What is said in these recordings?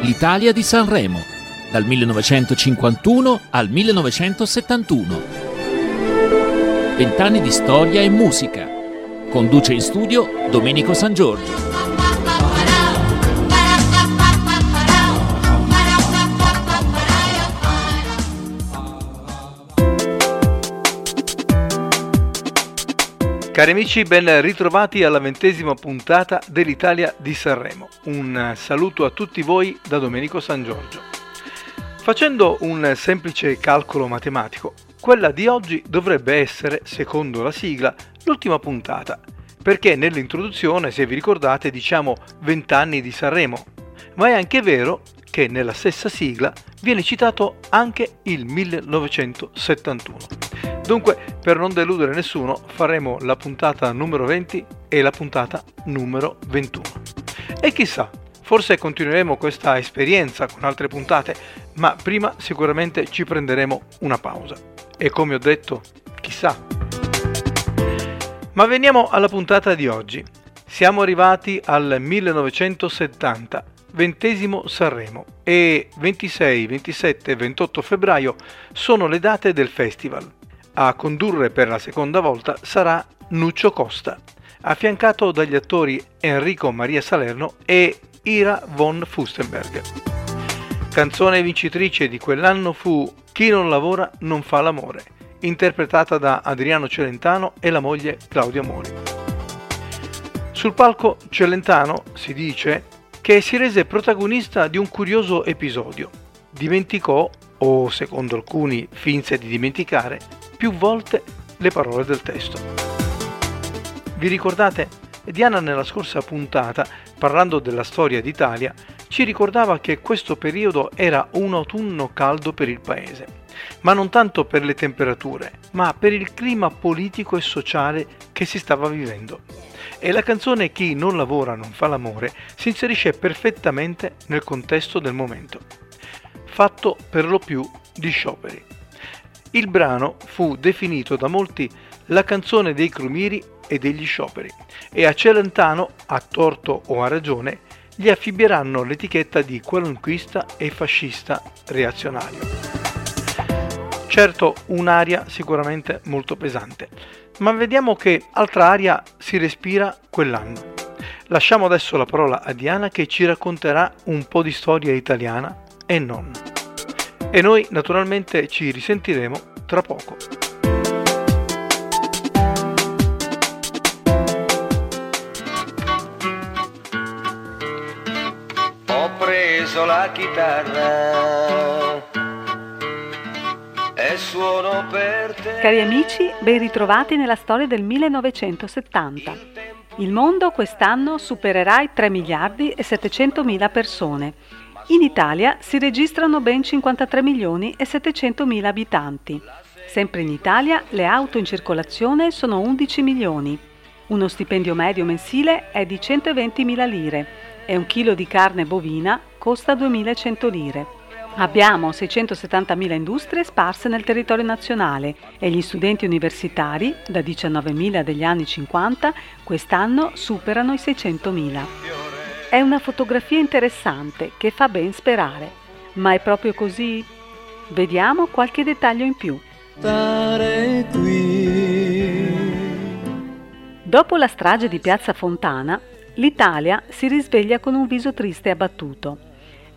l'Italia di Sanremo, dal 1951 al 1971. Vent'anni di storia e musica. Conduce in studio Domenico San Giorgio. Cari amici, ben ritrovati alla ventesima puntata dell'Italia di Sanremo. Un saluto a tutti voi da Domenico San Giorgio. Facendo un semplice calcolo matematico, quella di oggi dovrebbe essere, secondo la sigla, l'ultima puntata, perché nell'introduzione, se vi ricordate, diciamo 20 anni di Sanremo, ma è anche vero che nella stessa sigla viene citato anche il 1971. Dunque, per non deludere nessuno, faremo la puntata numero 20 e la puntata numero 21. E chissà, forse continueremo questa esperienza con altre puntate, ma prima sicuramente ci prenderemo una pausa. E come ho detto, chissà. Ma veniamo alla puntata di oggi. Siamo arrivati al 1970, ventesimo Sanremo e 26, 27 e 28 febbraio sono le date del festival. A condurre per la seconda volta sarà Nuccio Costa, affiancato dagli attori Enrico Maria Salerno e Ira von Fustenberg. Canzone vincitrice di quell'anno fu Chi non lavora non fa l'amore, interpretata da Adriano Celentano e la moglie Claudia Mori. Sul palco Celentano si dice che si rese protagonista di un curioso episodio. Dimenticò, o secondo alcuni finse di dimenticare, più volte le parole del testo. Vi ricordate? Diana nella scorsa puntata, parlando della storia d'Italia, ci ricordava che questo periodo era un autunno caldo per il paese, ma non tanto per le temperature, ma per il clima politico e sociale che si stava vivendo. E la canzone Chi non lavora non fa l'amore si inserisce perfettamente nel contesto del momento, fatto per lo più di scioperi. Il brano fu definito da molti la canzone dei crumiri e degli scioperi e a Celentano, a torto o a ragione, gli affibbieranno l'etichetta di qualunquista e fascista reazionario. Certo, un'aria sicuramente molto pesante, ma vediamo che altra aria si respira quell'anno. Lasciamo adesso la parola a Diana che ci racconterà un po' di storia italiana e non. E noi naturalmente ci risentiremo tra poco. Ho preso la chitarra e suono per te. Cari amici, ben ritrovati nella storia del 1970. Il mondo quest'anno supererà i 3 miliardi e 700 mila persone in Italia si registrano ben 53 milioni e 700 mila abitanti. Sempre in Italia le auto in circolazione sono 11 milioni. Uno stipendio medio mensile è di 120 mila lire e un chilo di carne bovina costa 2100 lire. Abbiamo 670.000 industrie sparse nel territorio nazionale e gli studenti universitari, da 19.000 degli anni 50, quest'anno superano i 600.000. È una fotografia interessante che fa ben sperare. Ma è proprio così? Vediamo qualche dettaglio in più. Dopo la strage di Piazza Fontana, l'Italia si risveglia con un viso triste e abbattuto.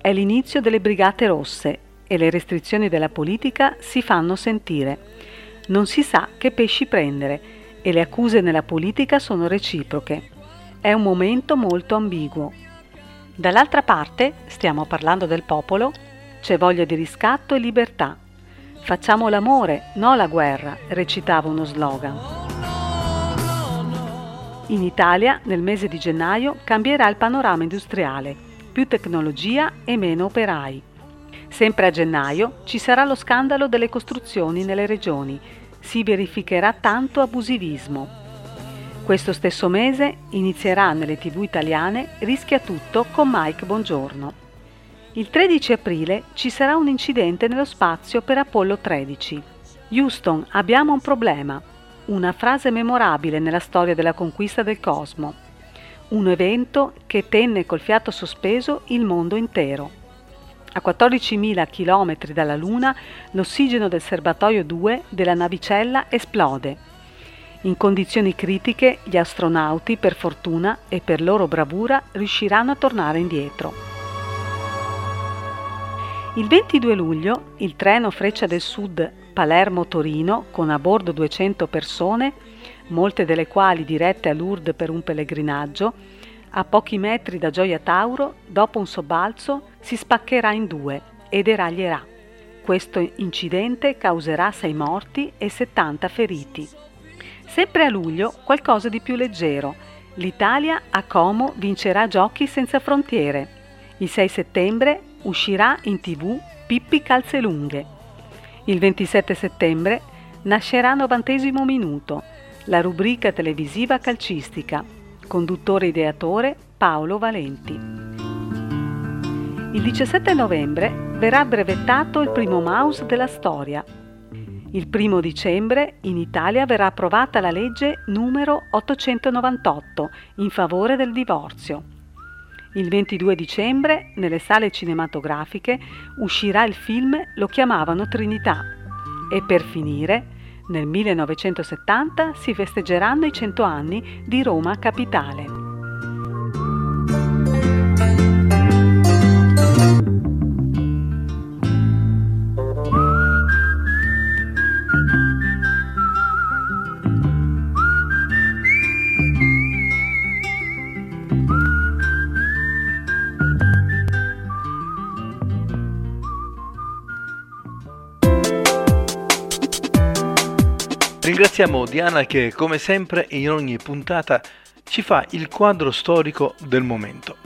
È l'inizio delle Brigate Rosse e le restrizioni della politica si fanno sentire. Non si sa che pesci prendere e le accuse nella politica sono reciproche. È un momento molto ambiguo. Dall'altra parte, stiamo parlando del popolo, c'è voglia di riscatto e libertà. Facciamo l'amore, no la guerra, recitava uno slogan. In Italia, nel mese di gennaio, cambierà il panorama industriale, più tecnologia e meno operai. Sempre a gennaio ci sarà lo scandalo delle costruzioni nelle regioni, si verificherà tanto abusivismo. Questo stesso mese inizierà nelle tv italiane Rischia tutto con Mike Bongiorno. Il 13 aprile ci sarà un incidente nello spazio per Apollo 13. Houston, abbiamo un problema. Una frase memorabile nella storia della conquista del cosmo. Un evento che tenne col fiato sospeso il mondo intero. A 14.000 km dalla Luna l'ossigeno del serbatoio 2 della navicella esplode. In condizioni critiche gli astronauti, per fortuna e per loro bravura, riusciranno a tornare indietro. Il 22 luglio il treno Freccia del Sud Palermo-Torino, con a bordo 200 persone, molte delle quali dirette a Lourdes per un pellegrinaggio, a pochi metri da Gioia Tauro, dopo un sobbalzo, si spaccherà in due e deraglierà. Questo incidente causerà 6 morti e 70 feriti. Sempre a luglio qualcosa di più leggero. L'Italia a Como vincerà Giochi senza frontiere. Il 6 settembre uscirà in tv Pippi Calzelunghe. Il 27 settembre nascerà Novantesimo Minuto, la rubrica televisiva calcistica. Conduttore ideatore Paolo Valenti. Il 17 novembre verrà brevettato il primo mouse della storia. Il 1 dicembre in Italia verrà approvata la legge numero 898 in favore del divorzio. Il 22 dicembre nelle sale cinematografiche uscirà il film Lo chiamavano Trinità e per finire nel 1970 si festeggeranno i 100 anni di Roma Capitale. Ringraziamo Diana che come sempre in ogni puntata ci fa il quadro storico del momento.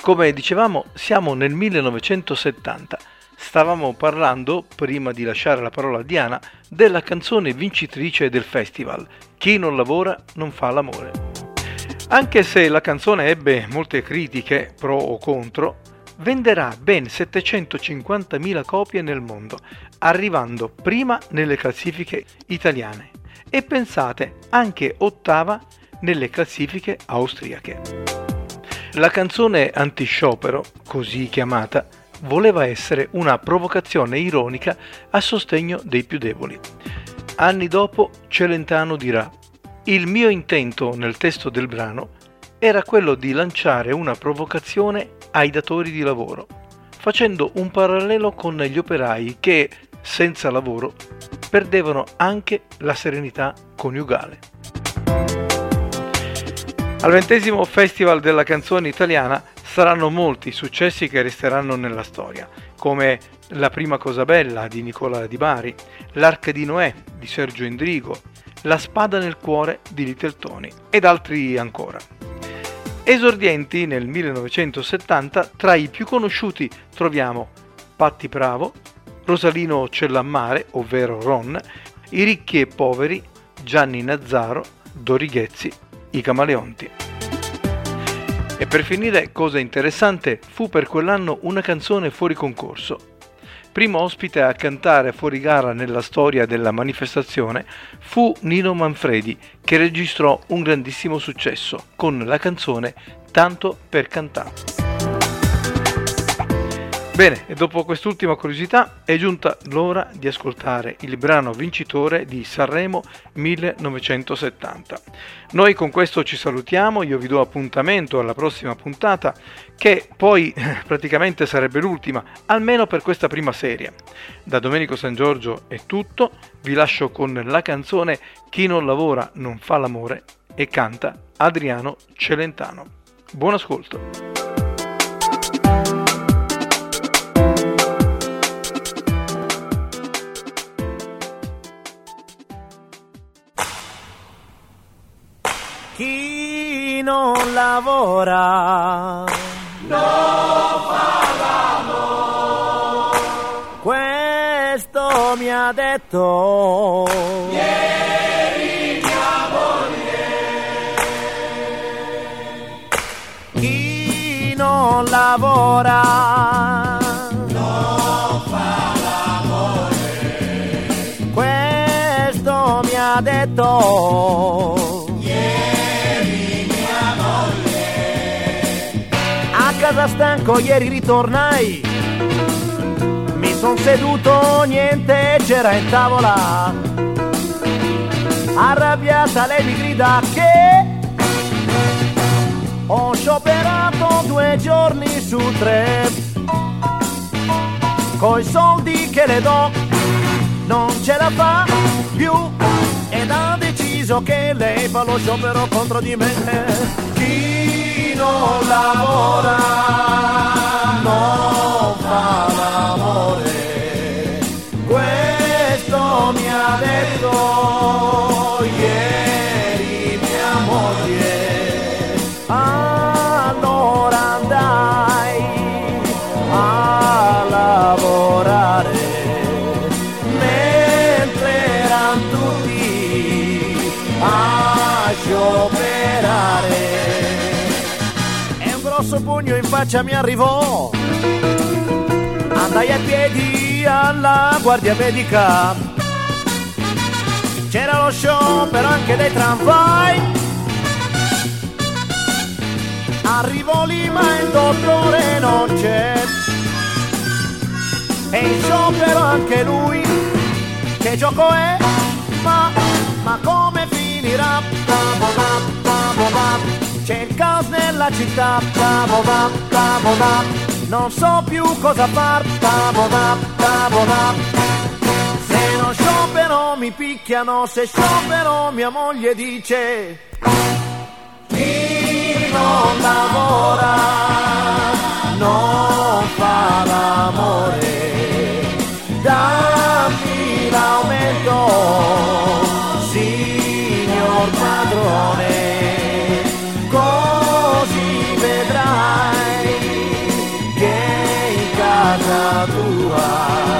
Come dicevamo siamo nel 1970, stavamo parlando, prima di lasciare la parola a Diana, della canzone vincitrice del festival, Chi non lavora non fa l'amore. Anche se la canzone ebbe molte critiche, pro o contro, venderà ben 750.000 copie nel mondo, arrivando prima nelle classifiche italiane e pensate anche ottava nelle classifiche austriache. La canzone antisciopero, così chiamata, voleva essere una provocazione ironica a sostegno dei più deboli. Anni dopo Celentano dirà il mio intento nel testo del brano era quello di lanciare una provocazione ai datori di lavoro, facendo un parallelo con gli operai che, senza lavoro, perdevano anche la serenità coniugale. Al ventesimo Festival della canzone italiana saranno molti i successi che resteranno nella storia, come La prima cosa bella di Nicola Di Bari, L'Arca di Noè di Sergio Endrigo, La spada nel cuore di Little Tony ed altri ancora. Esordienti nel 1970, tra i più conosciuti troviamo Patti Bravo, Rosalino Cellammare, ovvero Ron, I ricchi e poveri, Gianni Nazzaro, Dorighezzi, I Camaleonti. E per finire, cosa interessante, fu per quell'anno una canzone fuori concorso, Primo ospite a cantare fuori gara nella storia della manifestazione fu Nino Manfredi, che registrò un grandissimo successo con la canzone Tanto per cantare. Bene, e dopo quest'ultima curiosità è giunta l'ora di ascoltare il brano vincitore di Sanremo 1970. Noi con questo ci salutiamo, io vi do appuntamento alla prossima puntata che poi praticamente sarebbe l'ultima, almeno per questa prima serie. Da Domenico San Giorgio è tutto, vi lascio con la canzone Chi non lavora non fa l'amore e canta Adriano Celentano. Buon ascolto! Chi non lavora non fa l'amore. Questo mi ha detto ieri mia moglie. Chi non lavora non fa l'amore. Questo mi ha detto casa stanco, ieri ritornai Mi son seduto, niente c'era in tavola. Arrabbiata lei mi grida che ho scioperato due giorni su tre. Coi soldi che le do non ce la fa più ed ha deciso che lei fa lo sciopero contro di me. Chi non lavora tutti a scioperare. E un grosso pugno in faccia mi arrivò. Andai a piedi alla guardia medica. C'era lo sciopero anche dei tramvai. Arrivo lì ma il dottore non c'è. E in sciopero anche lui. Che gioco è? ma, ma come finirà? C'è il caos nella città, non so più cosa far, se non sciopero mi picchiano, se sciopero mia moglie dice, chi non lavora non fa l'amore. perfetto, signor padrone, così vedrai che in casa tua